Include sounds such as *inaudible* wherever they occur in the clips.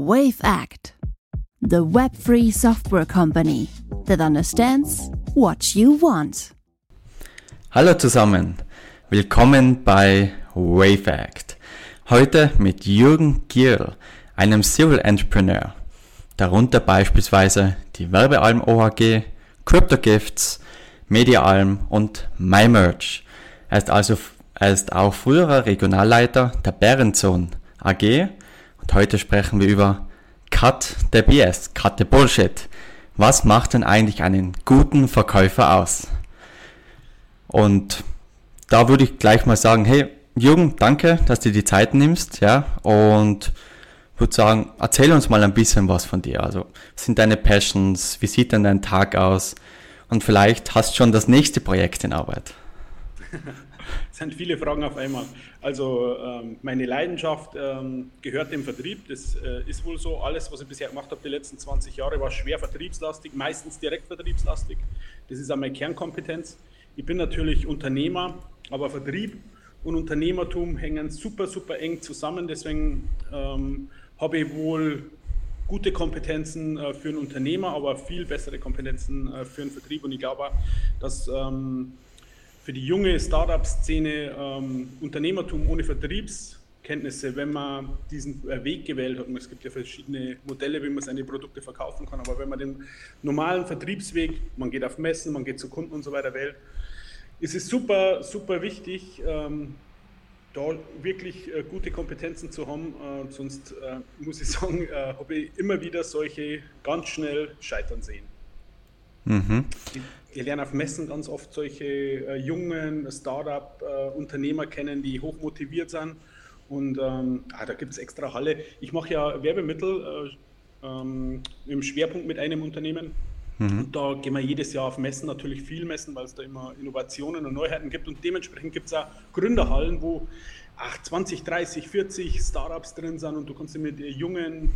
Wave Act, the web free software company that understands what you want. Hallo zusammen, willkommen bei Wave Act. Heute mit Jürgen Giel, einem Serial Entrepreneur. Darunter beispielsweise die Werbealm OHG, CryptoGifts, MediaAlm und MyMerch. Er ist also er ist auch früherer Regionalleiter der Bärenzone AG und heute sprechen wir über Cut the BS, Cut the Bullshit. Was macht denn eigentlich einen guten Verkäufer aus? Und da würde ich gleich mal sagen, hey, Jürgen, danke, dass du die Zeit nimmst, ja, und würde sagen, erzähl uns mal ein bisschen was von dir. Also, was sind deine Passions? Wie sieht denn dein Tag aus? Und vielleicht hast du schon das nächste Projekt in Arbeit. *laughs* Es sind viele Fragen auf einmal. Also ähm, meine Leidenschaft ähm, gehört dem Vertrieb. Das äh, ist wohl so. Alles, was ich bisher gemacht habe, die letzten 20 Jahre, war schwer vertriebslastig, meistens direkt vertriebslastig. Das ist auch meine Kernkompetenz. Ich bin natürlich Unternehmer, aber Vertrieb und Unternehmertum hängen super, super eng zusammen. Deswegen ähm, habe ich wohl gute Kompetenzen äh, für einen Unternehmer, aber viel bessere Kompetenzen äh, für einen Vertrieb. Und ich glaube, dass ähm, für die junge Startup-Szene ähm, Unternehmertum ohne Vertriebskenntnisse, wenn man diesen äh, Weg gewählt hat. Und es gibt ja verschiedene Modelle, wie man seine Produkte verkaufen kann. Aber wenn man den normalen Vertriebsweg, man geht auf Messen, man geht zu Kunden und so weiter wählt, ist es super, super wichtig, ähm, da wirklich äh, gute Kompetenzen zu haben. Äh, sonst äh, muss ich sagen, äh, habe ich immer wieder solche ganz schnell scheitern sehen. Mhm. Ich, ich lerne auf Messen ganz oft solche äh, jungen Startup-Unternehmer kennen, die hoch motiviert sind. Und ähm, ah, da gibt es extra Halle. Ich mache ja Werbemittel äh, ähm, im Schwerpunkt mit einem Unternehmen. Mhm. Und da gehen wir jedes Jahr auf Messen, natürlich viel Messen, weil es da immer Innovationen und Neuheiten gibt. Und dementsprechend gibt es auch Gründerhallen, wo ach, 20, 30, 40 Startups drin sind und du kannst dich mit jungen,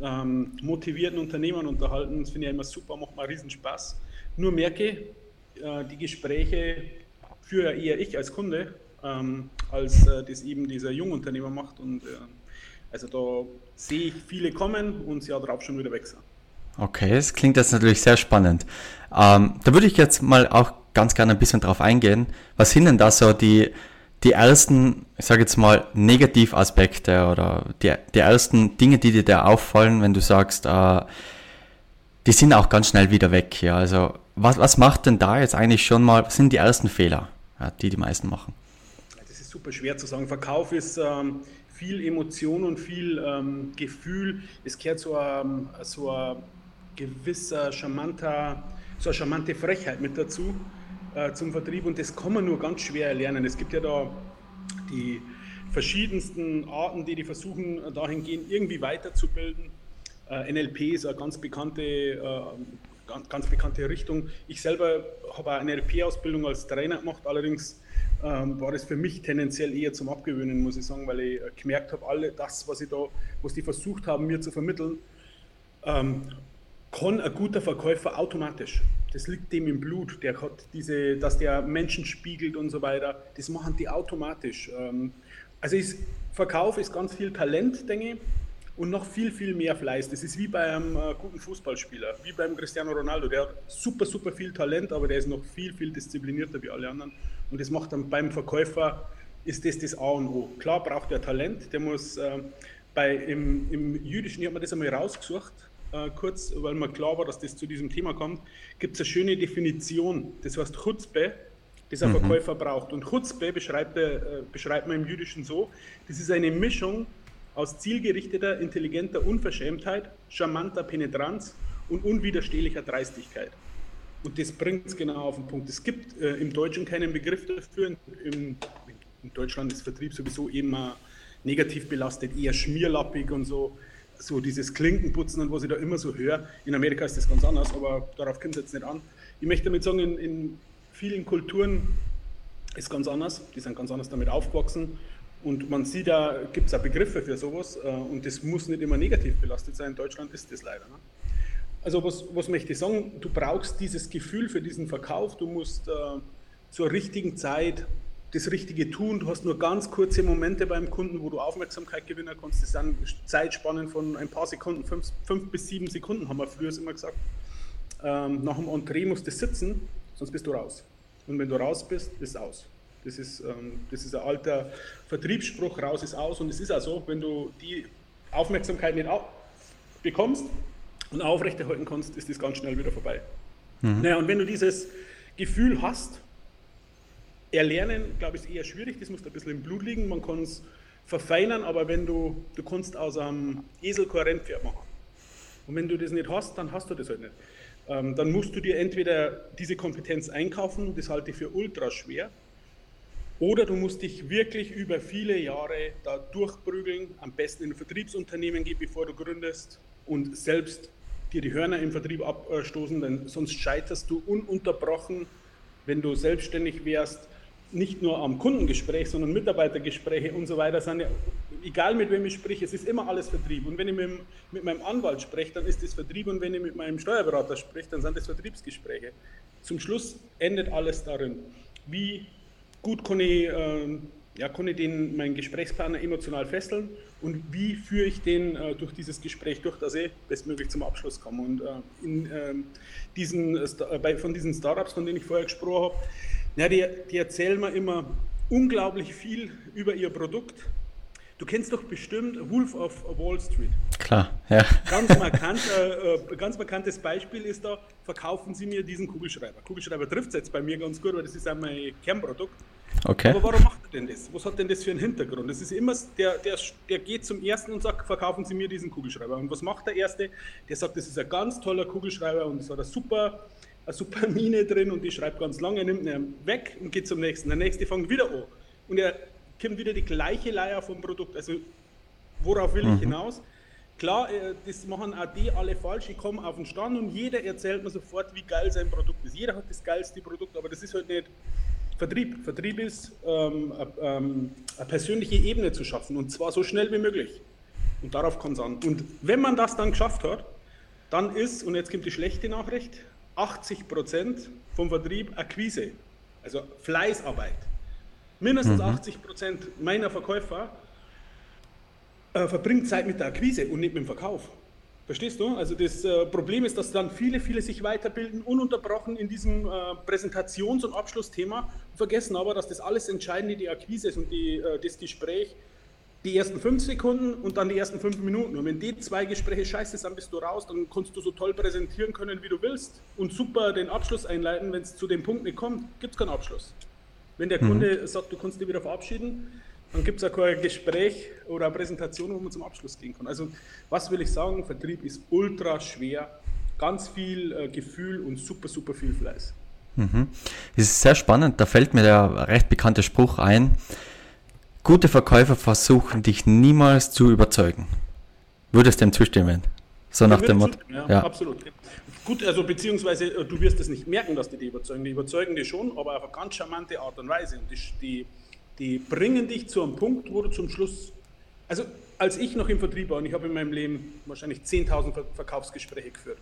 ähm, motivierten Unternehmern unterhalten. Das finde ich immer super, macht mal riesen Spaß. Nur merke, äh, die Gespräche führe eher ich als Kunde, ähm, als äh, das eben dieser Jungunternehmer macht. Und äh, also da sehe ich viele kommen und sie ja drauf schon wieder weg sind. Okay, das klingt jetzt natürlich sehr spannend. Ähm, da würde ich jetzt mal auch ganz gerne ein bisschen drauf eingehen. Was sind denn da so die, die ersten, ich sage jetzt mal, Negativaspekte oder die, die ersten Dinge, die dir da auffallen, wenn du sagst, äh, die sind auch ganz schnell wieder weg. Ja, also was, was macht denn da jetzt eigentlich schon mal, was sind die ersten Fehler, ja, die die meisten machen? Das ist super schwer zu sagen. Verkauf ist ähm, viel Emotion und viel ähm, Gefühl. Es gehört so, ähm, so ein gewisser charmanter, so eine charmante Frechheit mit dazu äh, zum Vertrieb und das kann man nur ganz schwer erlernen. Es gibt ja da die verschiedensten Arten, die die versuchen, dahingehend irgendwie weiterzubilden. Äh, NLP ist eine ganz bekannte, äh, ganz, bekannte Richtung. Ich selber habe eine NLP-Ausbildung als Trainer gemacht, allerdings ähm, war das für mich tendenziell eher zum Abgewöhnen, muss ich sagen, weil ich äh, gemerkt habe, alle das, was ich da, was die versucht haben, mir zu vermitteln, ähm, kann ein guter Verkäufer automatisch. Das liegt dem im Blut. Der hat diese, dass der Menschen spiegelt und so weiter. Das machen die automatisch. Ähm, also ist, Verkauf ist ganz viel Talent, denke ich, und noch viel, viel mehr Fleiß. Das ist wie bei einem äh, guten Fußballspieler, wie beim Cristiano Ronaldo. Der hat super, super viel Talent, aber der ist noch viel, viel disziplinierter wie alle anderen. Und das macht dann beim Verkäufer, ist das das A und O. Klar braucht er Talent, der muss äh, bei, im, im Jüdischen, ich habe mir das einmal rausgesucht, äh, kurz, weil mir klar war, dass das zu diesem Thema kommt, gibt es eine schöne Definition. Das heißt Chutzpe, das ein mhm. Verkäufer braucht. Und Chutzpe beschreibt, äh, beschreibt man im Jüdischen so, das ist eine Mischung aus zielgerichteter, intelligenter Unverschämtheit, charmanter Penetranz und unwiderstehlicher Dreistigkeit. Und das bringt es genau auf den Punkt. Es gibt äh, im Deutschen keinen Begriff dafür. In, in Deutschland ist Vertrieb sowieso immer negativ belastet, eher schmierlappig und so so dieses Klinkenputzen und was ich da immer so höre. In Amerika ist das ganz anders, aber darauf kommt es jetzt nicht an. Ich möchte damit sagen, in, in vielen Kulturen ist ganz anders. Die sind ganz anders damit aufgewachsen. Und man sieht da, gibt es auch Begriffe für sowas. Äh, und das muss nicht immer negativ belastet sein. In Deutschland ist das leider. Ne? Also was, was möchte ich sagen? Du brauchst dieses Gefühl für diesen Verkauf. Du musst äh, zur richtigen Zeit das Richtige tun. Du hast nur ganz kurze Momente beim Kunden, wo du Aufmerksamkeit gewinnen kannst. Das sind Zeitspannen von ein paar Sekunden, fünf, fünf bis sieben Sekunden, haben wir früher immer gesagt. Ähm, nach dem Entree musst du sitzen, sonst bist du raus. Und wenn du raus bist, ist aus. Das ist, ähm, das ist ein alter Vertriebsspruch, raus ist aus. Und es ist also, wenn du die Aufmerksamkeit nicht bekommst und aufrechterhalten kannst, ist das ganz schnell wieder vorbei. Mhm. Naja, und wenn du dieses Gefühl hast, erlernen, glaube ich, ist eher schwierig, das muss ein bisschen im Blut liegen, man kann es verfeinern, aber wenn du, du kannst aus einem Esel kein Rennpferd machen. Und wenn du das nicht hast, dann hast du das halt nicht. Ähm, dann musst du dir entweder diese Kompetenz einkaufen, das halte ich für ultra schwer, oder du musst dich wirklich über viele Jahre da durchprügeln, am besten in ein Vertriebsunternehmen gehen, bevor du gründest und selbst dir die Hörner im Vertrieb abstoßen, denn sonst scheiterst du ununterbrochen, wenn du selbstständig wärst, nicht nur am Kundengespräch, sondern Mitarbeitergespräche und so weiter sind ja, egal mit wem ich spreche, es ist immer alles Vertrieb. Und wenn ich mit, mit meinem Anwalt spreche, dann ist das Vertrieb und wenn ich mit meinem Steuerberater spreche, dann sind das Vertriebsgespräche. Zum Schluss endet alles darin, wie gut kann ich, äh, ja, kann ich den, meinen Gesprächspartner emotional fesseln und wie führe ich den äh, durch dieses Gespräch durch, dass ich bestmöglich zum Abschluss komme. Und äh, in, ähm, diesen, äh, bei, von diesen Startups, von denen ich vorher gesprochen habe, die, die erzählen mir immer unglaublich viel über ihr Produkt. Du kennst doch bestimmt Wolf of Wall Street. Klar, ja. Ganz, markant, äh, ganz markantes Beispiel ist da, verkaufen Sie mir diesen Kugelschreiber. Kugelschreiber trifft es jetzt bei mir ganz gut, weil das ist auch mein Kernprodukt. Okay. Aber warum macht er denn das? Was hat denn das für einen Hintergrund? Das ist immer, der, der, der geht zum ersten und sagt, verkaufen Sie mir diesen Kugelschreiber. Und was macht der erste? Der sagt, das ist ein ganz toller Kugelschreiber und es hat eine super eine super Mine drin und die schreibt ganz lange, nimmt ihn weg und geht zum nächsten. Der nächste fängt wieder an. Und er kommt wieder die gleiche Leier vom Produkt. Also, worauf will mhm. ich hinaus? Klar, äh, das machen auch die alle falsch. Ich komme auf den Stand und jeder erzählt mir sofort, wie geil sein Produkt ist. Jeder hat das geilste Produkt, aber das ist halt nicht Vertrieb. Vertrieb ist, ähm, ähm, eine persönliche Ebene zu schaffen und zwar so schnell wie möglich. Und darauf kommt es an. Und wenn man das dann geschafft hat, dann ist, und jetzt kommt die schlechte Nachricht, 80 Prozent vom Vertrieb Akquise, also Fleißarbeit. Mindestens mhm. 80 Prozent meiner Verkäufer äh, verbringt Zeit mit der Akquise und nicht mit dem Verkauf. Verstehst du? Also das äh, Problem ist, dass dann viele, viele sich weiterbilden, ununterbrochen in diesem äh, Präsentations- und Abschlussthema, vergessen aber, dass das alles Entscheidende die Akquise ist und die, äh, das Gespräch die ersten fünf Sekunden und dann die ersten fünf Minuten. Und wenn die zwei Gespräche scheiße sind, bist du raus, dann kannst du so toll präsentieren können, wie du willst und super den Abschluss einleiten. Wenn es zu dem Punkt nicht kommt, gibt es keinen Abschluss. Wenn der mhm. Kunde sagt, du kannst dich wieder verabschieden, dann gibt es auch kein Gespräch oder eine Präsentation, wo man zum Abschluss gehen kann. Also was will ich sagen? Vertrieb ist ultra schwer, ganz viel äh, Gefühl und super, super viel Fleiß. Mhm. Das ist sehr spannend. Da fällt mir der recht bekannte Spruch ein Gute Verkäufer versuchen dich niemals zu überzeugen. Würdest du dem zustimmen? So nach dem Motto. Ja, ja, absolut. Gut, also beziehungsweise äh, du wirst es nicht merken, dass die dich überzeugen. Die überzeugen dich schon, aber auf eine ganz charmante Art und Weise. Und die, die, die bringen dich zu einem Punkt, wo du zum Schluss. Also, als ich noch im Vertrieb war, und ich habe in meinem Leben wahrscheinlich 10.000 Verkaufsgespräche geführt,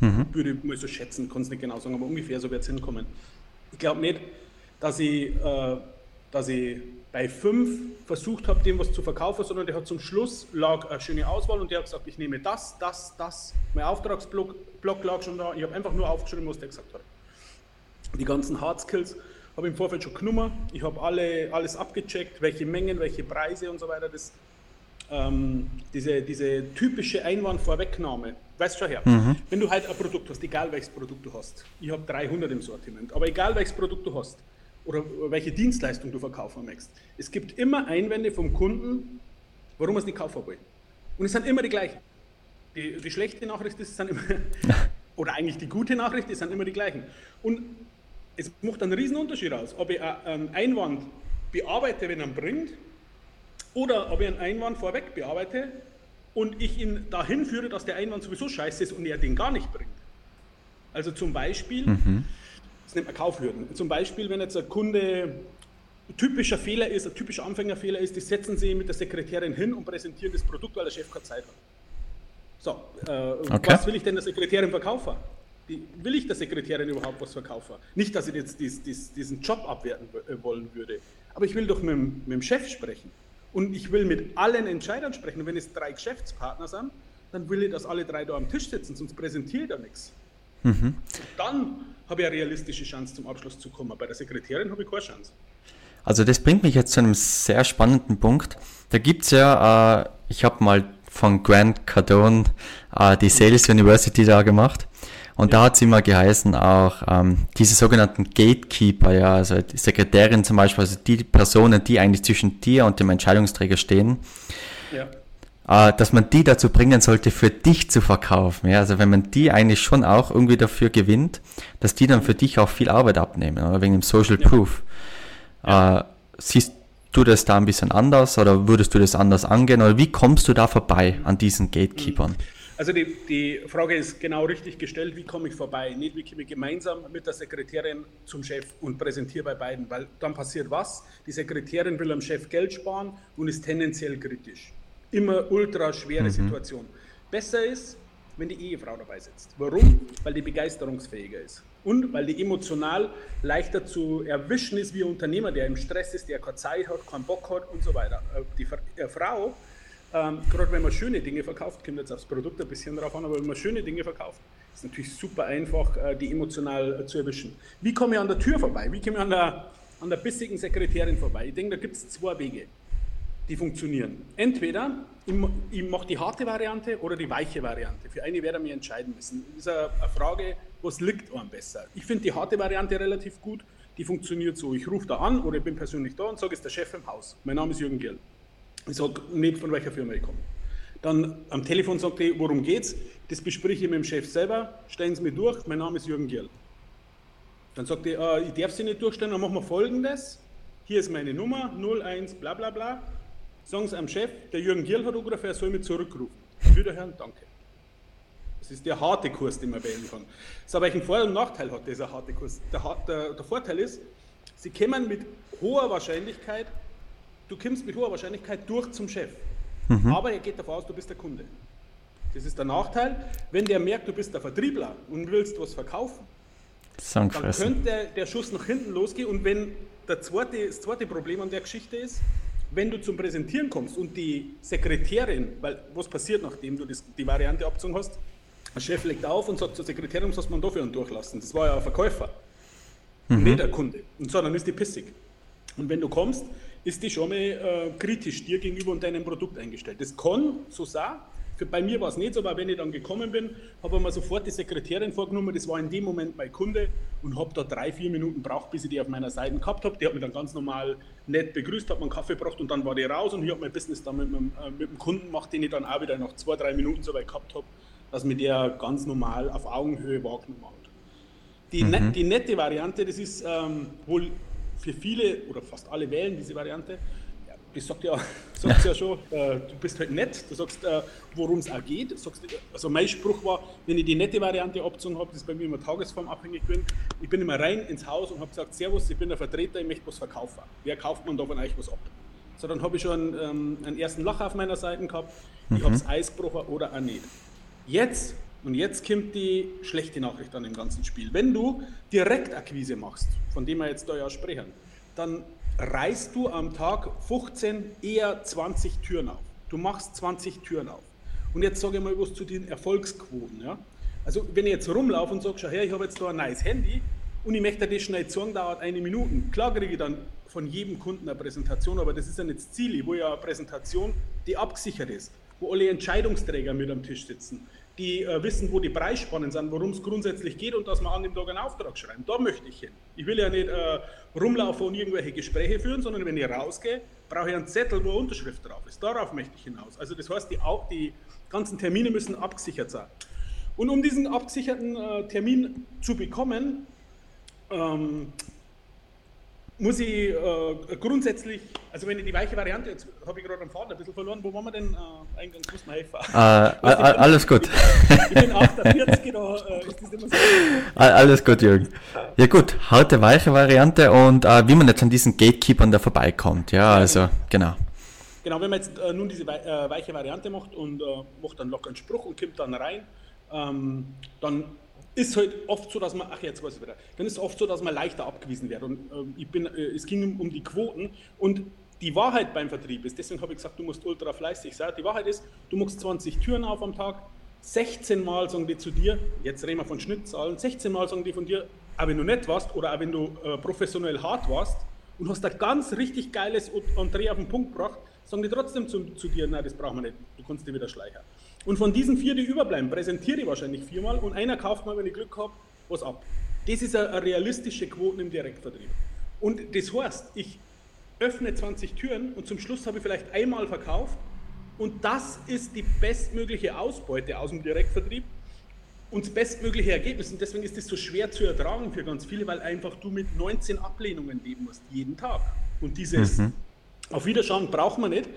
mhm. würde ich mal so schätzen, kann es nicht genau sagen, aber ungefähr so wird es hinkommen. Ich glaube nicht, dass ich, äh, dass ich bei fünf versucht habe, dem was zu verkaufen, sondern der hat zum Schluss lag eine schöne Auswahl und der hat gesagt, ich nehme das, das, das. Mein Auftragsblock Block lag schon da. Ich habe einfach nur aufgeschrieben, was der gesagt hat. Die ganzen Hard Skills habe im Vorfeld schon genommen. Ich habe alle, alles abgecheckt, welche Mengen, welche Preise und so weiter. Das, ähm, diese, diese typische Einwandvorwegnahme. Weißt schon her, mhm. wenn du halt ein Produkt hast, egal welches Produkt du hast, ich habe 300 im Sortiment, aber egal welches Produkt du hast, oder welche Dienstleistung du verkaufen möchtest. Es gibt immer Einwände vom Kunden, warum er es nicht kaufen will. Und es sind immer die gleichen. Die, die schlechte Nachricht ist, es sind immer, *laughs* oder eigentlich die gute Nachricht, es sind immer die gleichen. Und es macht einen riesen Unterschied aus, ob ich einen Einwand bearbeite, wenn er ihn bringt, oder ob ich einen Einwand vorweg bearbeite und ich ihn dahin führe, dass der Einwand sowieso scheiße ist und er den gar nicht bringt. Also zum Beispiel, mhm das nennt man Kaufhürden. Zum Beispiel, wenn jetzt ein Kunde ein typischer Fehler ist, ein typischer Anfängerfehler ist, die setzen Sie mit der Sekretärin hin und präsentieren das Produkt, weil der Chef keine Zeit hat. So, äh, okay. was will ich denn der Sekretärin verkaufen? Die, will ich der Sekretärin überhaupt was verkaufen? Nicht, dass ich jetzt dies, dies, diesen Job abwerten äh, wollen würde. Aber ich will doch mit, mit dem Chef sprechen. Und ich will mit allen Entscheidern sprechen. Und wenn es drei Geschäftspartner sind, dann will ich, dass alle drei da am Tisch sitzen, sonst präsentiere ich da nichts. Mhm. Dann habe ich eine realistische Chance zum Abschluss zu kommen. Bei der Sekretärin habe ich keine Chance. Also das bringt mich jetzt zu einem sehr spannenden Punkt. Da gibt es ja, äh, ich habe mal von Grant Cardone äh, die Sales University da gemacht. Und ja. da hat es immer geheißen, auch ähm, diese sogenannten Gatekeeper, ja, also die Sekretärin zum Beispiel, also die Personen, die eigentlich zwischen dir und dem Entscheidungsträger stehen, ja. äh, dass man die dazu bringen sollte, für dich zu verkaufen. Ja, also wenn man die eigentlich schon auch irgendwie dafür gewinnt, dass die dann für dich auch viel Arbeit abnehmen, oder wegen dem Social ja. Proof. Äh, siehst du das da ein bisschen anders oder würdest du das anders angehen oder wie kommst du da vorbei an diesen Gatekeepers? Also die, die Frage ist genau richtig gestellt, wie komme ich vorbei? Nicht, wie komme ich gemeinsam mit der Sekretärin zum Chef und präsentiere bei beiden, weil dann passiert was? Die Sekretärin will am Chef Geld sparen und ist tendenziell kritisch. Immer ultra schwere mhm. Situation. Besser ist, wenn die Ehefrau dabei sitzt. Warum? Weil die begeisterungsfähiger ist. Und weil die emotional leichter zu erwischen ist wie ein Unternehmer, der im Stress ist, der keine Zeit hat, keinen Bock hat und so weiter. Äh, die äh, Frau ähm, Gerade wenn man schöne Dinge verkauft, kommt jetzt aufs Produkt ein bisschen drauf an, aber wenn man schöne Dinge verkauft, ist natürlich super einfach, äh, die emotional äh, zu erwischen. Wie komme ich an der Tür vorbei? Wie komme ich an der, an der bissigen Sekretärin vorbei? Ich denke, da gibt es zwei Wege, die funktionieren. Entweder ich, ich mache die harte Variante oder die weiche Variante. Für eine werde ich mich entscheiden müssen. Das ist eine, eine Frage, was liegt einem besser. Ich finde die harte Variante relativ gut. Die funktioniert so. Ich rufe da an oder ich bin persönlich da und sage, es ist der Chef im Haus. Mein Name ist Jürgen Gill. Ich sage nicht, von welcher Firma ich komme. Dann am Telefon sagt er, worum geht's? Das bespreche ich mit dem Chef selber. Stellen Sie mir durch, mein Name ist Jürgen Gill. Dann sagt er, äh, ich darf Sie nicht durchstellen, dann machen wir folgendes. Hier ist meine Nummer, 01, bla bla bla. Sagen Sie am Chef, der Jürgen Gill hat angerufen, er soll mich zurückrufen. Wiederhören, danke. Das ist der harte Kurs, den man wählen kann. Aber einen Vor- und Nachteil hat dieser harte Kurs. Der, der, der Vorteil ist, Sie kommen mit hoher Wahrscheinlichkeit du kommst mit hoher Wahrscheinlichkeit durch zum Chef. Mhm. Aber er geht davon aus, du bist der Kunde. Das ist der Nachteil. Wenn der merkt, du bist der Vertriebler und willst was verkaufen, dann könnte der Schuss nach hinten losgehen. Und wenn der zweite, das zweite Problem an der Geschichte ist, wenn du zum Präsentieren kommst und die Sekretärin, weil was passiert, nachdem du das, die Variante abgezogen hast, der Chef legt auf und sagt zur Sekretärin, was hast man dafür durchlassen? Das war ja ein Verkäufer, mhm. nicht der Kunde. Und so, dann ist die pissig. Und wenn du kommst, ist die schon mal äh, kritisch dir gegenüber und deinem Produkt eingestellt. Das kann so sein. Für, bei mir war es nicht so, aber wenn ich dann gekommen bin, habe ich mir sofort die Sekretärin vorgenommen. Das war in dem Moment mein Kunde und habe da drei, vier Minuten braucht, bis ich die auf meiner Seite gehabt habe. Die hat mich dann ganz normal nett begrüßt, hat mir einen Kaffee gebracht und dann war die raus und ich habe mein Business dann mit, meinem, äh, mit dem Kunden gemacht, den ich dann auch wieder nach zwei, drei Minuten so weit gehabt habe, dass mir der ganz normal auf Augenhöhe wahrgenommen hat. Die, mhm. ne, die nette Variante, das ist ähm, wohl für viele oder fast alle wählen diese Variante. Ja, das sagt ja, *laughs* sagt ja schon, äh, du bist halt nett, du sagst, äh, worum es auch geht. Sagst, also mein Spruch war, wenn ich die nette Variante abgezogen habe, das ist bei mir immer tagesformabhängig bin, ich bin immer rein ins Haus und habe gesagt, Servus, ich bin der Vertreter, ich möchte was verkaufen. Wer kauft man da von euch was ab? So, dann habe ich schon ähm, einen ersten Lacher auf meiner Seite gehabt, ich mhm. habe es Eis gebrochen oder auch nicht. Jetzt und jetzt kommt die schlechte Nachricht an dem ganzen Spiel. Wenn du Direktakquise machst, von dem wir jetzt da ja sprechen, dann reißt du am Tag 15, eher 20 Türen auf. Du machst 20 Türen auf. Und jetzt sage ich mal was zu den Erfolgsquoten. Ja? Also wenn ich jetzt rumlaufe und sage, schau her, ich habe jetzt da ein neues Handy und ich möchte das schnell zeigen, dauert eine Minute. Klar kriege ich dann von jedem Kunden eine Präsentation, aber das ist ja nicht das Ziel. Ich will ja eine Präsentation, die abgesichert ist, wo alle Entscheidungsträger mit am Tisch sitzen die äh, wissen, wo die Preisspannen sind, worum es grundsätzlich geht und dass wir an dem Tag einen Auftrag schreiben. Da möchte ich hin. Ich will ja nicht äh, rumlaufen und irgendwelche Gespräche führen, sondern wenn ich rausgehe, brauche ich einen Zettel, wo eine Unterschrift drauf ist. Darauf möchte ich hinaus. Also das heißt, die, die ganzen Termine müssen abgesichert sein. Und um diesen abgesicherten äh, Termin zu bekommen, ähm, muss ich äh, grundsätzlich, also wenn ich die weiche Variante, jetzt habe ich gerade am Faden ein bisschen verloren, wo waren wir denn äh, eingangs, muss man helfen? Äh, alles gut. Ich bin 48, da äh, ist das immer so. *laughs* Alles gut, Jürgen. Ja gut, harte, weiche Variante und äh, wie man jetzt an diesen Gatekeepern da vorbeikommt, ja, also genau. Genau, wenn man jetzt äh, nun diese äh, weiche Variante macht und macht dann locker einen Spruch und kommt dann rein, ähm, dann ist halt oft so, dass man, ach jetzt weiß ich wieder, dann ist oft so, dass man leichter abgewiesen wird. Und äh, ich bin, äh, es ging um, um die Quoten und die Wahrheit beim Vertrieb ist, deswegen habe ich gesagt, du musst ultra fleißig sein. Die Wahrheit ist, du machst 20 Türen auf am Tag, 16 Mal sagen die zu dir, jetzt reden wir von Schnittzahlen, 16 Mal sagen die von dir, auch wenn du nett warst oder auch wenn du äh, professionell hart warst und hast ein ganz richtig geiles Entree auf den Punkt gebracht, sagen die trotzdem zu, zu dir, nein, das brauchen wir nicht, du kannst dir wieder schleichen. Und von diesen vier, die überbleiben, präsentiere ich wahrscheinlich viermal und einer kauft mal, wenn ich Glück habe, was ab. Das ist eine, eine realistische Quote im Direktvertrieb. Und das heißt, ich öffne 20 Türen und zum Schluss habe ich vielleicht einmal verkauft und das ist die bestmögliche Ausbeute aus dem Direktvertrieb und das bestmögliche Ergebnis. Und deswegen ist es so schwer zu ertragen für ganz viele, weil einfach du mit 19 Ablehnungen leben musst, jeden Tag. Und dieses mhm. auf Wiederschauen braucht man nicht.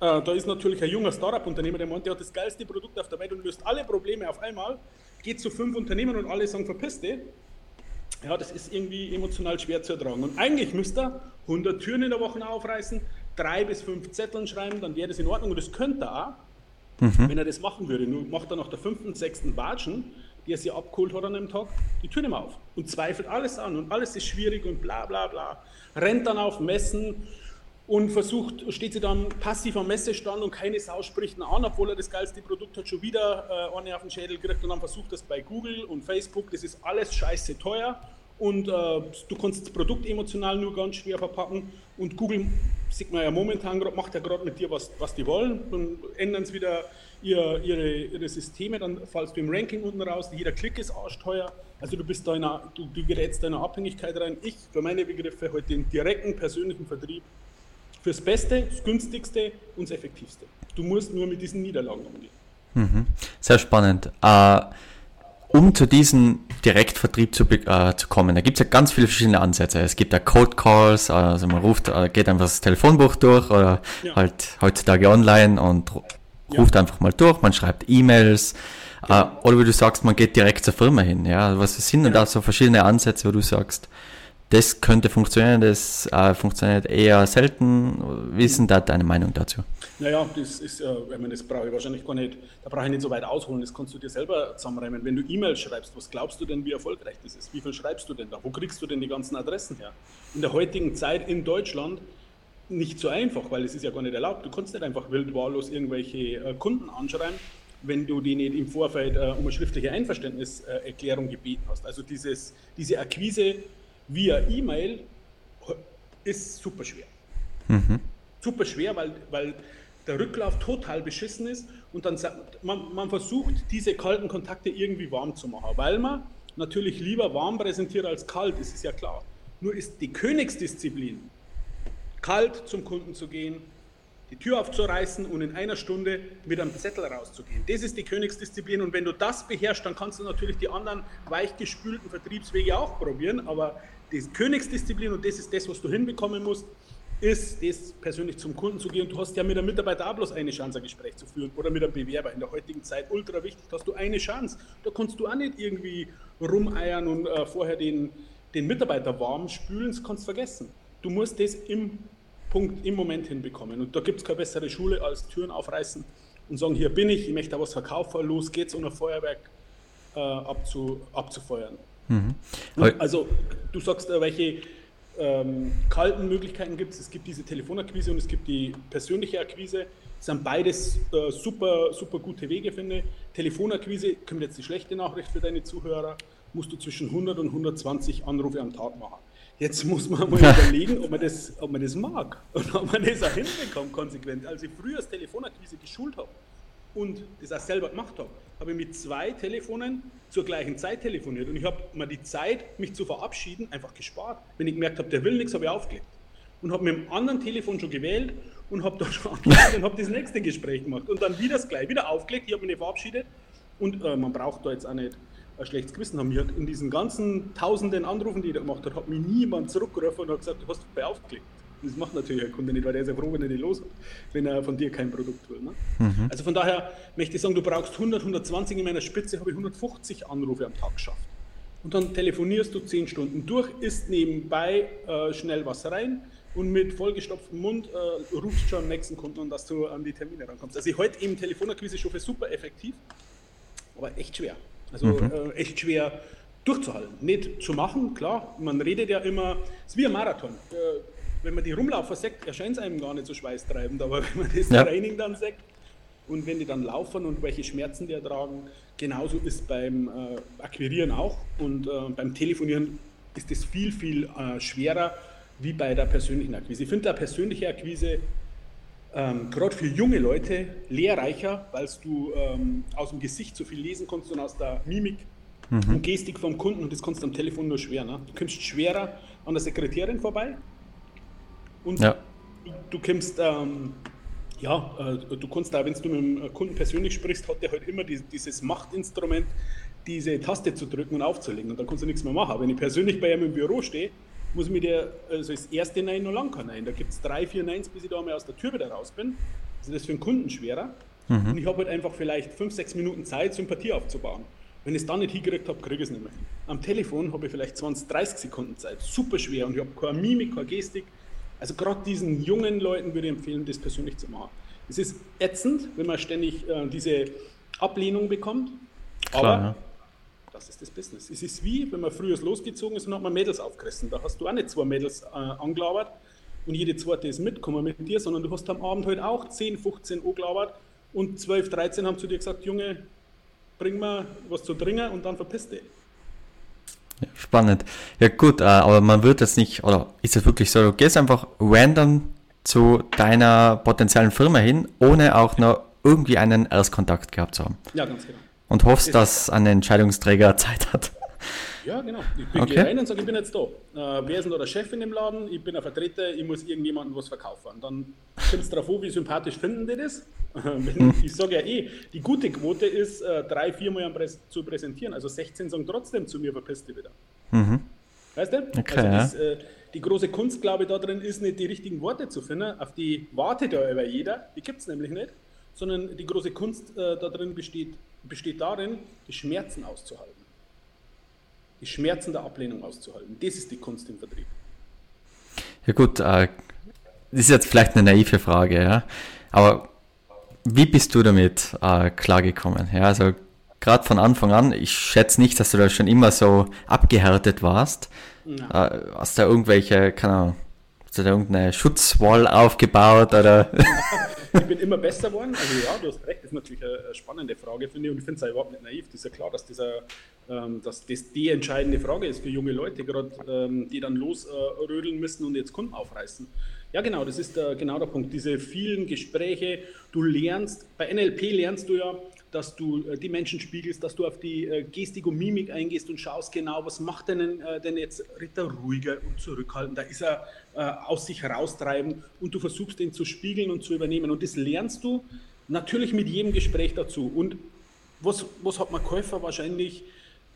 Äh, da ist natürlich ein junger Startup-Unternehmer, der meint, der hat das geilste Produkt auf der Welt und löst alle Probleme auf einmal. Geht zu fünf Unternehmen und alle sagen, verpiss dich. Ja, das ist irgendwie emotional schwer zu ertragen. Und eigentlich müsste er 100 Türen in der Woche aufreißen, drei bis fünf Zetteln schreiben, dann wäre das in Ordnung. Und das könnte er auch, mhm. wenn er das machen würde. Nur macht er nach der fünften, sechsten Watschen, die er sich abgeholt hat an einem Tag, die Tür nicht mehr auf und zweifelt alles an und alles ist schwierig und bla bla bla. Rennt dann auf Messen und versucht, steht sie dann passiv am Messestand und keine Sau spricht ihn an, obwohl er das geilste Produkt hat, schon wieder äh, eine auf den Schädel gekriegt und dann versucht das bei Google und Facebook, das ist alles scheiße teuer und äh, du kannst das Produkt emotional nur ganz schwer verpacken und Google, sieht man ja momentan, macht ja gerade mit dir, was, was die wollen, dann ändern sie wieder ihr, ihre, ihre Systeme, dann fallst du im Ranking unten raus, jeder Klick ist arschteuer, also du bist da in einer, du, du gerätst eine Abhängigkeit rein. Ich, für meine Begriffe, heute den direkten persönlichen Vertrieb fürs Beste, das Günstigste und das Effektivste. Du musst nur mit diesen Niederlagen umgehen. Mhm. Sehr spannend. Uh, um zu diesem Direktvertrieb zu, uh, zu kommen, da gibt es ja ganz viele verschiedene Ansätze. Es gibt ja Code Calls, also man ruft, uh, geht einfach das Telefonbuch durch oder ja. halt heutzutage online und ruft ja. einfach mal durch, man schreibt E-Mails. Genau. oder wie du sagst, man geht direkt zur Firma hin. Ja, was sind denn genau. da so verschiedene Ansätze, wo du sagst, das könnte funktionieren, das äh, funktioniert eher selten. Wie ist denn da deine Meinung dazu? Naja, das ist, äh, ich meine, das brauche ich wahrscheinlich gar nicht, da brauche ich nicht so weit ausholen, das kannst du dir selber zusammenreimen. Wenn du E-Mails schreibst, was glaubst du denn, wie erfolgreich das ist? Wie viel schreibst du denn da? Wo kriegst du denn die ganzen Adressen her? In der heutigen Zeit in Deutschland nicht so einfach, weil es ist ja gar nicht erlaubt. Du kannst nicht einfach wild wahllos irgendwelche äh, Kunden anschreiben, wenn du die nicht im Vorfeld äh, um eine schriftliche Einverständniserklärung gebeten hast. Also dieses, diese Akquise via E-Mail ist super schwer. Mhm. Super schwer, weil, weil der Rücklauf total beschissen ist und dann man, man versucht, diese kalten Kontakte irgendwie warm zu machen, weil man natürlich lieber warm präsentiert als kalt, das ist ja klar. Nur ist die Königsdisziplin, kalt zum Kunden zu gehen, die Tür aufzureißen und in einer Stunde mit einem Zettel rauszugehen. Das ist die Königsdisziplin und wenn du das beherrschst, dann kannst du natürlich die anderen weichgespülten Vertriebswege auch probieren, aber die Königsdisziplin und das ist das, was du hinbekommen musst, ist das persönlich zum Kunden zu gehen. Du hast ja mit einem Mitarbeiter auch bloß eine Chance, ein Gespräch zu führen oder mit einem Bewerber. In der heutigen Zeit ultra wichtig, hast du eine Chance. Da kannst du auch nicht irgendwie rumeiern und äh, vorher den, den Mitarbeiter warm spülen, das kannst du vergessen. Du musst das im Punkt, im Moment hinbekommen. Und da gibt es keine bessere Schule als Türen aufreißen und sagen, hier bin ich, ich möchte da was verkaufen, los geht's, ein Feuerwerk äh, abzu, abzufeuern. Mhm. Also du sagst, äh, welche ähm, kalten Möglichkeiten gibt es. Es gibt diese Telefonakquise und es gibt die persönliche Akquise. Das sind beides äh, super, super gute Wege, finde ich. Telefonakquise, kommt jetzt die schlechte Nachricht für deine Zuhörer, musst du zwischen 100 und 120 Anrufe am Tag machen. Jetzt muss man mal überlegen, ob man, das, ob man das mag und ob man das auch hinbekommt, konsequent. Als ich früher das Telefonakquise geschult habe, und das auch selber gemacht habe, habe ich mit zwei Telefonen zur gleichen Zeit telefoniert. Und ich habe mir die Zeit, mich zu verabschieden, einfach gespart. Wenn ich gemerkt habe, der will nichts, habe ich aufgelegt. Und habe mit dem anderen Telefon schon gewählt und habe da schon *laughs* angelegt und habe das nächste Gespräch gemacht. Und dann wieder das gleiche, wieder aufgelegt, ich habe mich nicht verabschiedet. Und äh, man braucht da jetzt auch nicht ein schlechtes Gewissen haben. Mir in diesen ganzen tausenden Anrufen, die ich da gemacht habe, hat mich niemand zurückgerufen und hat gesagt, du hast bei aufgelegt. Das macht natürlich ein Kunde nicht, weil der ist ja froh, wenn er die los hat, wenn er von dir kein Produkt will. Ne? Mhm. Also von daher möchte ich sagen, du brauchst 100, 120, in meiner Spitze habe ich 150 Anrufe am Tag geschafft. Und dann telefonierst du 10 Stunden durch, isst nebenbei äh, schnell was rein und mit vollgestopftem Mund äh, rufst schon am nächsten Kunden an, dass du an die Termine rankommst. Also ich halte eben Telefonakquise schon für super effektiv, aber echt schwer. Also mhm. äh, echt schwer durchzuhalten. Nicht zu machen, klar, man redet ja immer, es ist wie ein Marathon. Äh, wenn man die Rumlaufer sagt, erscheint es einem gar nicht so schweißtreibend, aber *laughs* wenn man das ja. Training dann sagt und wenn die dann laufen und welche Schmerzen die ertragen, genauso ist beim äh, Akquirieren auch und äh, beim Telefonieren ist es viel, viel äh, schwerer wie bei der persönlichen Akquise. Ich finde, der persönliche Akquise ähm, gerade für junge Leute lehrreicher, weil du ähm, aus dem Gesicht so viel lesen kannst und aus der Mimik mhm. und Gestik vom Kunden und das kannst du am Telefon nur schwer. Ne? Du kommst schwerer an der Sekretärin vorbei und ja. du, kommst, ähm, ja, äh, du kannst da, wenn du mit dem Kunden persönlich sprichst, hat der halt immer die, dieses Machtinstrument, diese Taste zu drücken und aufzulegen und dann kannst du nichts mehr machen. Wenn ich persönlich bei ihm im Büro stehe, muss ich mir der, also das erste Nein noch lang kein Nein. Da gibt es drei, vier Neins, bis ich da mal aus der Tür wieder raus bin. Also das ist für einen Kunden schwerer. Mhm. Und ich habe halt einfach vielleicht fünf, sechs Minuten Zeit, Sympathie aufzubauen. Wenn ich es dann nicht hingekriegt habe, kriege ich es nicht mehr hin. Am Telefon habe ich vielleicht 20, 30 Sekunden Zeit. Super schwer. Und ich habe keine Mimik, keine Gestik. Also gerade diesen jungen Leuten würde ich empfehlen, das persönlich zu machen. Es ist ätzend, wenn man ständig äh, diese Ablehnung bekommt. Klar, aber ja. Das ist das Business. Es ist wie, wenn man früher losgezogen ist und hat man Mädels aufgerissen. Da hast du auch nicht zwei Mädels äh, angelabert und jede zweite ist mitgekommen mit dir, sondern du hast am Abend heute halt auch 10, 15 angelabert und 12, 13 haben zu dir gesagt, Junge, bring mal was zu trinken und dann verpiss dich. Spannend. Ja gut, äh, aber man wird jetzt nicht, oder ist es wirklich so, du gehst einfach random zu deiner potenziellen Firma hin, ohne auch noch irgendwie einen Erstkontakt gehabt zu haben. Ja, ganz genau und hoffst, dass ein Entscheidungsträger *laughs* Zeit hat. Ja, genau. Ich bin okay. rein und sage, ich bin jetzt da. Äh, wer ist denn da der Chef in dem Laden? Ich bin ein Vertreter, ich muss irgendjemandem was verkaufen. Und dann kommt es darauf an, wie sympathisch finden die das. *laughs* ich sage ja eh, die gute Quote ist, äh, drei, viermal Präs zu präsentieren. Also 16 sagen trotzdem zu mir, verpiss dich wieder. Mhm. Weißt du? Okay, also das, äh, die große Kunst, glaube ich, da drin ist nicht die richtigen Worte zu finden. Auf die wartet ja über jeder. Die gibt es nämlich nicht. Sondern die große Kunst äh, da drin besteht besteht darin, die Schmerzen auszuhalten. Die Schmerzen der Ablehnung auszuhalten. Das ist die Kunst im Vertrieb. Ja gut, äh, das ist jetzt vielleicht eine naive Frage, ja. Aber wie bist du damit äh, klargekommen? Ja, also gerade von Anfang an, ich schätze nicht, dass du da schon immer so abgehärtet warst. Äh, hast du da irgendwelche, keine Ahnung, hast du da irgendeine Schutzwall aufgebaut oder? *laughs* ich bin immer besser geworden. Also ja, du hast recht, das ist natürlich eine spannende Frage, finde ich. Und ich finde es ja überhaupt nicht naiv. Das ist ja klar, dass, dieser, ähm, dass das die entscheidende Frage ist für junge Leute, gerade ähm, die dann losrödeln müssen und jetzt Kunden aufreißen. Ja, genau, das ist der, genau der Punkt. Diese vielen Gespräche, du lernst, bei NLP lernst du ja, dass du äh, die Menschen spiegelst, dass du auf die äh, Gestik und Mimik eingehst und schaust genau, was macht denn, äh, denn jetzt Ritter ruhiger und zurückhaltend. Da ist er aus sich heraustreiben und du versuchst ihn zu spiegeln und zu übernehmen. Und das lernst du natürlich mit jedem Gespräch dazu. Und was, was hat man Käufer wahrscheinlich?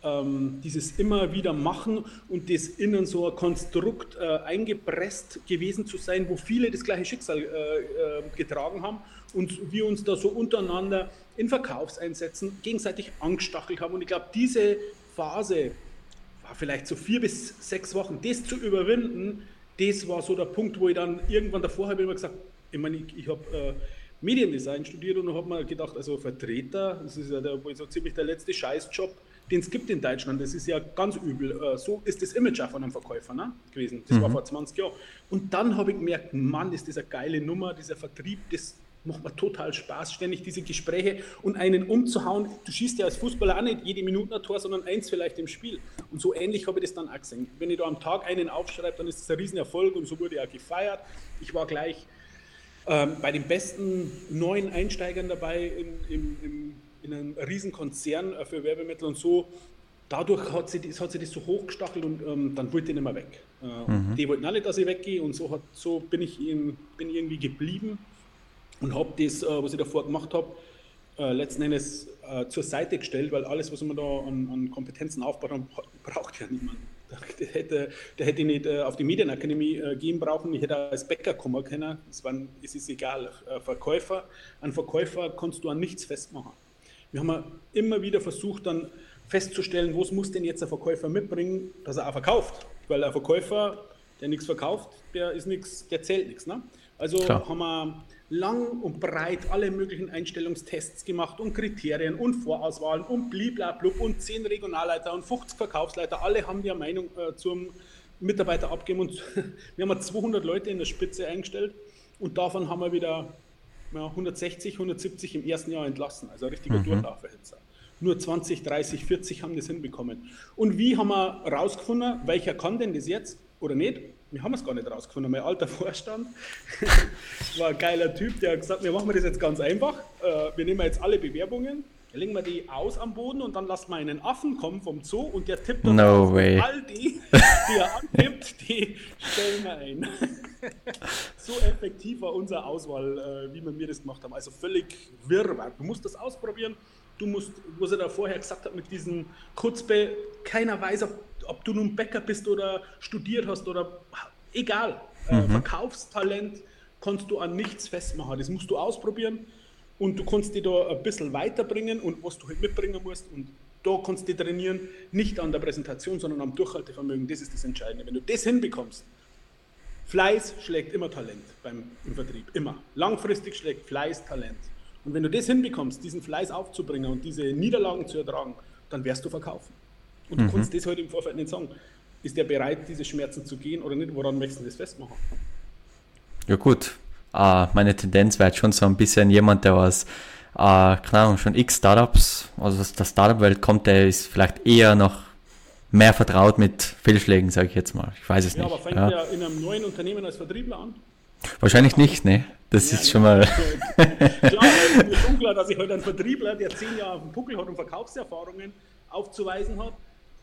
Ähm, dieses immer wieder machen und das innen so ein Konstrukt äh, eingepresst gewesen zu sein, wo viele das gleiche Schicksal äh, äh, getragen haben und wir uns da so untereinander in Verkaufseinsätzen gegenseitig angestachelt haben. Und ich glaube, diese Phase war vielleicht so vier bis sechs Wochen, das zu überwinden, das war so der Punkt, wo ich dann irgendwann davor habe immer gesagt, ich meine, ich, ich habe äh, Mediendesign studiert und habe mir gedacht, also Vertreter, das ist ja der, so ziemlich der letzte Scheißjob, den es gibt in Deutschland. Das ist ja ganz übel. Äh, so ist das Image auch von einem Verkäufer ne, gewesen. Das mhm. war vor 20 Jahren. Und dann habe ich gemerkt, Mann, ist das eine geile Nummer, dieser Vertrieb, das macht mir total Spaß, ständig diese Gespräche und einen umzuhauen. Du schießt ja als Fußballer auch nicht jede Minute ein Tor, sondern eins vielleicht im Spiel. Und so ähnlich habe ich das dann auch gesehen. Wenn ich da am Tag einen aufschreibe, dann ist das ein Riesenerfolg und so wurde er gefeiert. Ich war gleich ähm, bei den besten neuen Einsteigern dabei in, in, in, in einem Riesenkonzern für Werbemittel und so. Dadurch hat sich, das, hat sich das so hochgestachelt und ähm, dann wollte ich nicht mehr weg. Äh, mhm. Die wollten alle, dass ich weggehe und so, hat, so bin ich in, bin irgendwie geblieben und habe das, äh, was ich davor gemacht habe, äh, letzten Endes äh, zur Seite gestellt, weil alles, was man da an, an Kompetenzen aufbaut, braucht ja niemand. *laughs* Der hätte, der hätte nicht äh, auf die Medienakademie gehen brauchen, ich hätte als Bäcker kommen können. Es, war, es ist egal. Verkäufer, ein Verkäufer kannst du an nichts festmachen. Wir haben immer wieder versucht, dann festzustellen, was muss denn jetzt ein Verkäufer mitbringen, dass er auch verkauft. Weil ein Verkäufer, der nichts verkauft, der ist nichts, der zählt nichts. Ne? Also Klar. haben wir lang und breit alle möglichen Einstellungstests gemacht und Kriterien und Vorauswahlen und bliblablub und 10 Regionalleiter und 50 Verkaufsleiter. Alle haben die Meinung äh, zum Mitarbeiter abgeben und *laughs* wir haben 200 Leute in der Spitze eingestellt und davon haben wir wieder ja, 160, 170 im ersten Jahr entlassen. Also ein richtiger mhm. Durchlauferhitzer. Nur 20, 30, 40 haben das hinbekommen. Und wie haben wir rausgefunden, welcher kann denn das jetzt oder nicht? Wir haben es gar nicht rausgefunden. Mein alter Vorstand *laughs* war ein geiler Typ, der hat gesagt, wir machen das jetzt ganz einfach. Äh, wir nehmen jetzt alle Bewerbungen, legen wir die aus am Boden und dann lassen wir einen Affen kommen vom Zoo und der tippt dann no way. all die, die er antippt, die stellen wir ein. *laughs* so effektiv war unsere Auswahl, äh, wie wir mir das gemacht haben. Also völlig wirrwarr. Du musst das ausprobieren du musst, was er da vorher gesagt hat mit diesem Kurzbe, keiner weiß, ob, ob, du nun Bäcker bist oder studiert hast oder egal. Äh, mhm. Äh, Verkaufstalent kannst du an nichts festmachen. Das musst du ausprobieren und du kannst dich da ein bisschen weiterbringen und was du halt mitbringen musst und da kannst du trainieren, nicht an der Präsentation, sondern am Durchhaltevermögen. Das ist das Entscheidende. Wenn du das hinbekommst, Fleiß schlägt immer Talent beim, im Vertrieb, immer. Langfristig schlägt Fleiß Talent. Und wenn du das hinbekommst, diesen Fleiß aufzubringen und diese Niederlagen zu ertragen, dann wirst du verkaufen. Und du mhm. kannst das heute im Vorfeld nicht sagen. Ist der bereit, diese Schmerzen zu gehen oder nicht? Woran möchtest du das festmachen? Ja gut, uh, meine Tendenz wäre schon so ein bisschen jemand, der was, uh, keine Ahnung, schon x Startups, also aus der Startup-Welt kommt, der ist vielleicht eher noch mehr vertraut mit Fehlschlägen, sage ich jetzt mal. Ich weiß es ja, nicht. Aber fängt ja. der in einem neuen Unternehmen als Vertriebler an? Wahrscheinlich nicht, ne? Das ja, ist schon mal. klar, es ist schon klar, dass ich heute einen Vertriebler, der zehn Jahre auf dem Buckel hat und Verkaufserfahrungen aufzuweisen hat,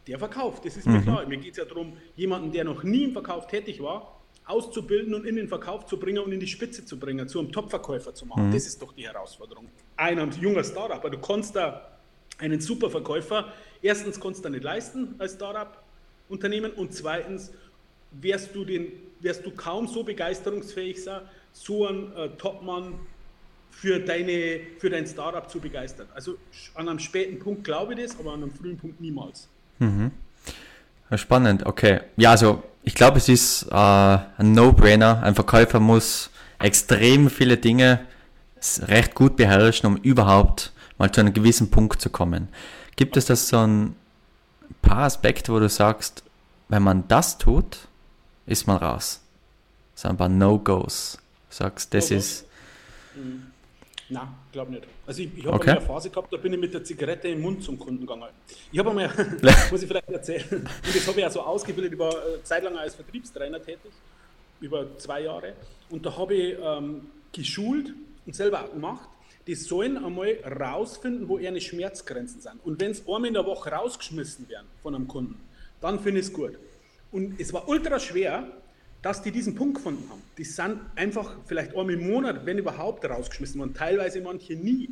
der verkauft. Das ist mir mhm. klar. Mir geht es ja darum, jemanden, der noch nie im Verkauf tätig war, auszubilden und in den Verkauf zu bringen und in die Spitze zu bringen, zu einem Top-Verkäufer zu machen. Mhm. Das ist doch die Herausforderung. Ein junger Startup, aber du kannst da einen super Verkäufer, erstens kannst du da nicht leisten als Startup-Unternehmen und zweitens wärst du, den, wärst du kaum so begeisterungsfähig sein, so einen äh, Topmann für, deine, für dein Startup zu begeistern. Also an einem späten Punkt glaube ich das, aber an einem frühen Punkt niemals. Mhm. Spannend, okay. Ja, also ich glaube, es ist äh, ein No-Brainer. Ein Verkäufer muss extrem viele Dinge recht gut beherrschen, um überhaupt mal zu einem gewissen Punkt zu kommen. Gibt es das so ein paar Aspekte, wo du sagst, wenn man das tut, ist man raus? So ein paar No-Gos. Sagst, das no ist. Mhm. Nein, glaube nicht. Also ich, ich habe okay. eine Phase gehabt, da bin ich mit der Zigarette im Mund zum Kunden gegangen. Ich habe einmal, *laughs* muss ich vielleicht erzählen, und das habe ich auch so ausgebildet, ich war äh, zeitlang als Vertriebstrainer tätig, über zwei Jahre. Und da habe ich ähm, geschult und selber auch gemacht, die sollen einmal rausfinden, wo ihre Schmerzgrenzen sind. Und wenn es einmal in der Woche rausgeschmissen werden von einem Kunden, dann finde ich es gut. Und es war ultra schwer, dass die diesen Punkt gefunden haben. Die sind einfach vielleicht einmal im Monat, wenn überhaupt, rausgeschmissen worden. Teilweise manche nie,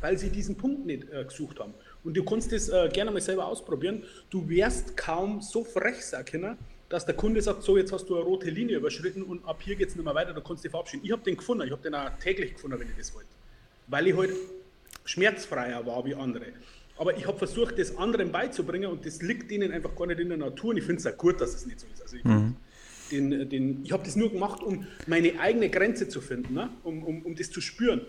weil sie diesen Punkt nicht äh, gesucht haben. Und du kannst das äh, gerne mal selber ausprobieren. Du wärst kaum so frech sein können, dass der Kunde sagt, so jetzt hast du eine rote Linie überschritten und ab hier geht es nicht mehr weiter, du kannst dich verabschieden. Ich habe den gefunden, ich habe den auch täglich gefunden, wenn ich das wollte. Weil ich halt schmerzfreier war wie andere. Aber ich habe versucht, das anderen beizubringen und das liegt ihnen einfach gar nicht in der Natur. Und ich finde es auch gut, dass es nicht so ist. Also ich mhm den, den, ich habe das nur gemacht, um meine eigene Grenze zu finden, ne? um, um, um das zu spüren.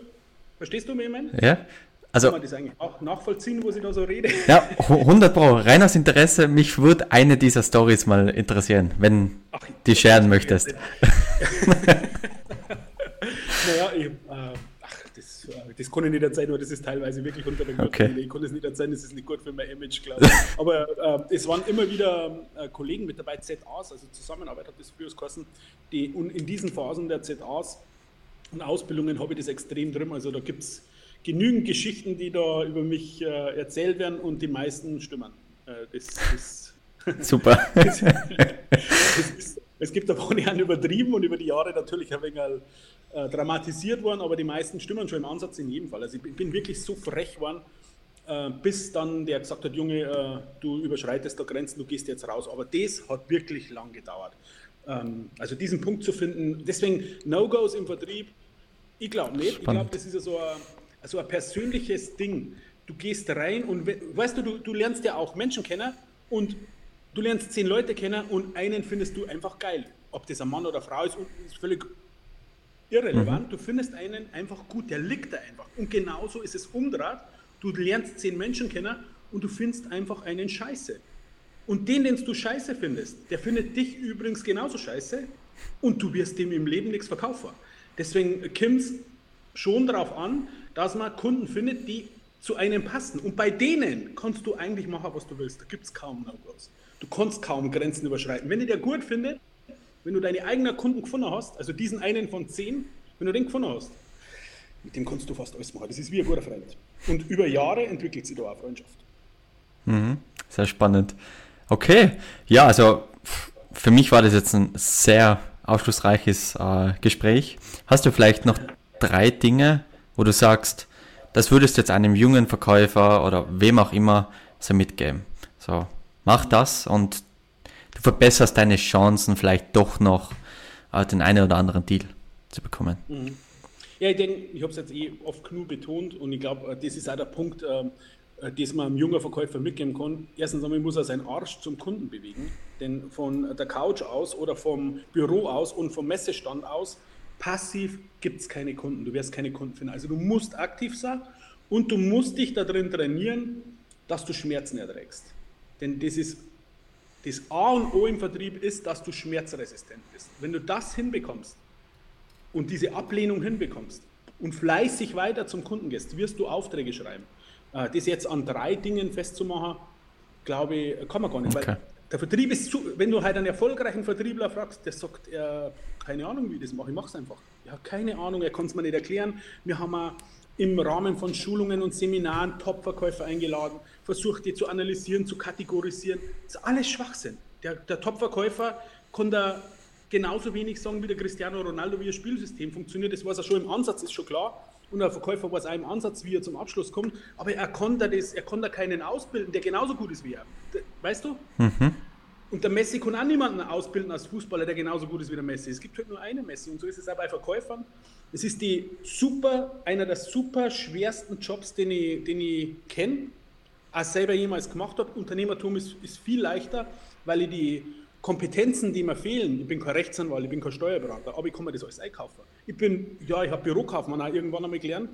Verstehst du mir, mein? Ja. Also, Kann man das eigentlich auch nachvollziehen, wo ich da so rede? Ja, 100 Pro. Rein aus Interesse, mich würde eine dieser Stories mal interessieren, wenn Ach, die scheren möchtest. naja, ich, äh, das kann ich nicht erzählen, aber das ist teilweise wirklich unter der Gürtellinie. Okay. Ich kann das nicht erzählen, das ist nicht gut für mein Image, glaube ich. *laughs* Aber äh, es waren immer wieder äh, Kollegen mit dabei, ZAs, also Zusammenarbeit hat das früher geheißen, die, und in diesen Phasen der ZAs und Ausbildungen habe ich das extrem drin. Also da gibt es genügend Geschichten, die da über mich äh, erzählt werden und die meisten stimmen. Äh, das ist Super. das, *laughs* das ist, es gibt aber auch nicht übertrieben und über die Jahre natürlich ein wenig äh, dramatisiert worden, aber die meisten stimmen schon im Ansatz in jedem Fall. Also ich bin wirklich so frech geworden, äh, bis dann der gesagt hat, Junge, äh, du überschreitest da Grenzen, du gehst jetzt raus. Aber das hat wirklich lang gedauert. Ähm, also diesen Punkt zu finden, deswegen No-Gos im Vertrieb, ich glaube nicht. Spannend. Ich glaube, das ist ja so ein, so ein persönliches Ding. Du gehst rein und weißt du, du, du lernst ja auch Menschen kennen und du lernst zehn Leute kennen und einen findest du einfach geil. Ob das ein Mann oder eine Frau ist, ist völlig irrelevant. Mhm. Du findest einen einfach gut, der liegt da einfach. Und genauso ist es umdraht. Du lernst zehn Menschen kennen und du findest einfach einen Scheiße. Und den, den du scheiße findest, der findet dich übrigens genauso scheiße und du wirst dem im Leben nichts verkaufen. Deswegen kommt es schon darauf an, dass man Kunden findet, die zu einem passen. Und bei denen kannst du eigentlich machen, was du willst. Da gibt es kaum No-Gos. Du kannst kaum Grenzen überschreiten. Wenn du der gut findet, wenn du deine eigenen Kunden gefunden hast, also diesen einen von zehn, wenn du den gefunden hast, mit dem kannst du fast alles machen. Das ist wie ein guter Freund. Und über Jahre entwickelt sich da auch Freundschaft. Mhm. Sehr spannend. Okay, ja, also für mich war das jetzt ein sehr aufschlussreiches äh, Gespräch. Hast du vielleicht noch drei Dinge, wo du sagst, das würdest du jetzt einem jungen Verkäufer oder wem auch immer so mitgeben? So, mach das und du verbesserst deine Chancen vielleicht doch noch äh, den einen oder anderen Deal zu bekommen. Mhm. Ja, ich denke, ich habe es jetzt eh oft genug betont und ich glaube, äh, das ist auch der Punkt, ähm, äh, das man einem jungen Verkäufer mitgeben kann. Erstens einmal muss er seinen Arsch zum Kunden bewegen, denn von der Couch aus oder vom Büro aus und vom Messestand aus, passiv gibt es keine Kunden. Du wirst keine Kunden finden. Also du musst aktiv sein und du musst dich darin trainieren, dass du Schmerzen erträgst. Denn das ist das A und O im Vertrieb ist, dass du schmerzresistent bist. Wenn du das hinbekommst und diese Ablehnung hinbekommst und fleißig weiter zum Kunden gehst, wirst du Aufträge schreiben. Äh, das jetzt an drei Dingen festzumachen, glaube ich, kann man gar nicht. Okay. Weil der Vertrieb ist, zu, wenn du halt einen erfolgreichen Vertriebler fragst, der sagt, er, keine Ahnung, wie ich das mache, ich mache es einfach. Ja, keine Ahnung, er kann es mir nicht erklären. Wir haben im Rahmen von Schulungen und Seminaren Top-Verkäufer eingeladen, versucht die zu analysieren, zu kategorisieren. Das ist alles Schwachsinn. Der, der Top-Verkäufer kann da genauso wenig sagen wie der Cristiano Ronaldo, wie das Spielsystem funktioniert. Das weiß er schon im Ansatz, ist schon klar. Und der Verkäufer weiß auch im Ansatz, wie er zum Abschluss kommt. Aber er kann da, das, er kann da keinen ausbilden, der genauso gut ist wie er. Weißt du? Mhm. Und der Messi kann auch niemanden ausbilden als Fußballer, der genauso gut ist wie der Messi. Es gibt halt nur eine Messi. Und so ist es auch bei Verkäufern. Es ist die super, einer der super schwersten Jobs, den ich, den ich kenne, als selber jemals gemacht habe. Unternehmertum ist, ist viel leichter, weil ich die Kompetenzen, die mir fehlen, ich bin kein Rechtsanwalt, ich bin kein Steuerberater, aber ich kann mir das alles einkaufen. Ich bin, ja, ich habe Bürokaufmann auch irgendwann einmal gelernt,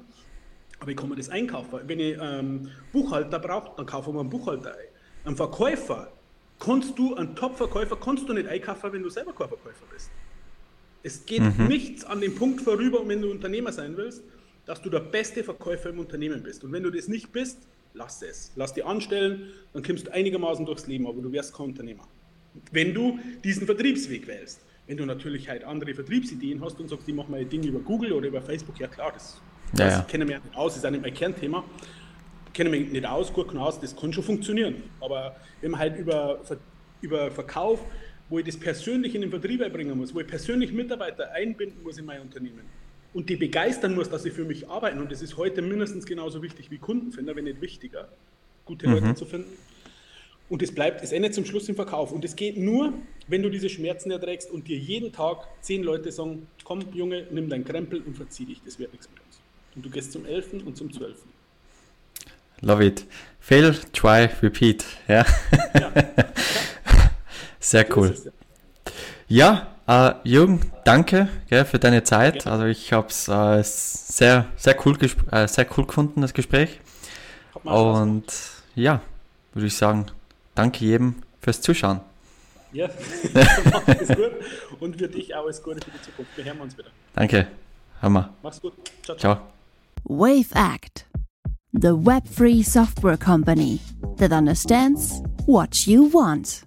aber ich kann mir das einkaufen. Wenn ich ähm, Buchhalter brauche, dann kaufe ich mir einen Buchhalter ein. Ein Verkäufer, kannst du, ein Top-Verkäufer, kannst du nicht einkaufen, wenn du selber kein Verkäufer bist. Es geht mhm. nichts an dem Punkt vorüber, wenn du Unternehmer sein willst, dass du der beste Verkäufer im Unternehmen bist. Und wenn du das nicht bist, lass es. Lass dich anstellen, dann kommst du einigermaßen durchs Leben, aber du wirst kein Unternehmer wenn du diesen Vertriebsweg wählst. Wenn du natürlich halt andere Vertriebsideen hast und sagst, ich mache meine Dinge über Google oder über Facebook, ja klar, das, ja, das ja. kennen wir nicht aus, ist auch nicht mein Kernthema. Kennen wir nicht aus, gut aus, das kann schon funktionieren. Aber wenn man halt über, über Verkauf, wo ich das persönlich in den Vertrieb einbringen muss, wo ich persönlich Mitarbeiter einbinden muss in mein Unternehmen und die begeistern muss, dass sie für mich arbeiten, und das ist heute mindestens genauso wichtig wie Kundenfinder, wenn nicht wichtiger, gute mhm. Leute zu finden, und es bleibt, es endet zum Schluss im Verkauf. Und es geht nur, wenn du diese Schmerzen erträgst und dir jeden Tag zehn Leute sagen, komm Junge, nimm deinen Krempel und verzieh dich, das wird nichts mit uns. Und du gehst zum 11. und zum 12. Love it. Fail, try, repeat. Ja. ja. *laughs* Sehr cool. Ja, ja äh, Jürgen, danke gell, für deine Zeit. Also ich habe es äh, sehr, sehr cool, äh, sehr cool gefunden, das Gespräch. Und ja, würde ich sagen, danke jedem fürs Zuschauen. Ja, *laughs* alles gut. Und für dich auch alles Gute für die Zukunft. Wir hören uns wieder. Danke. Hammer. Mach's gut. Ciao, ciao. ciao. Wave Act, the web free software company that understands what you want.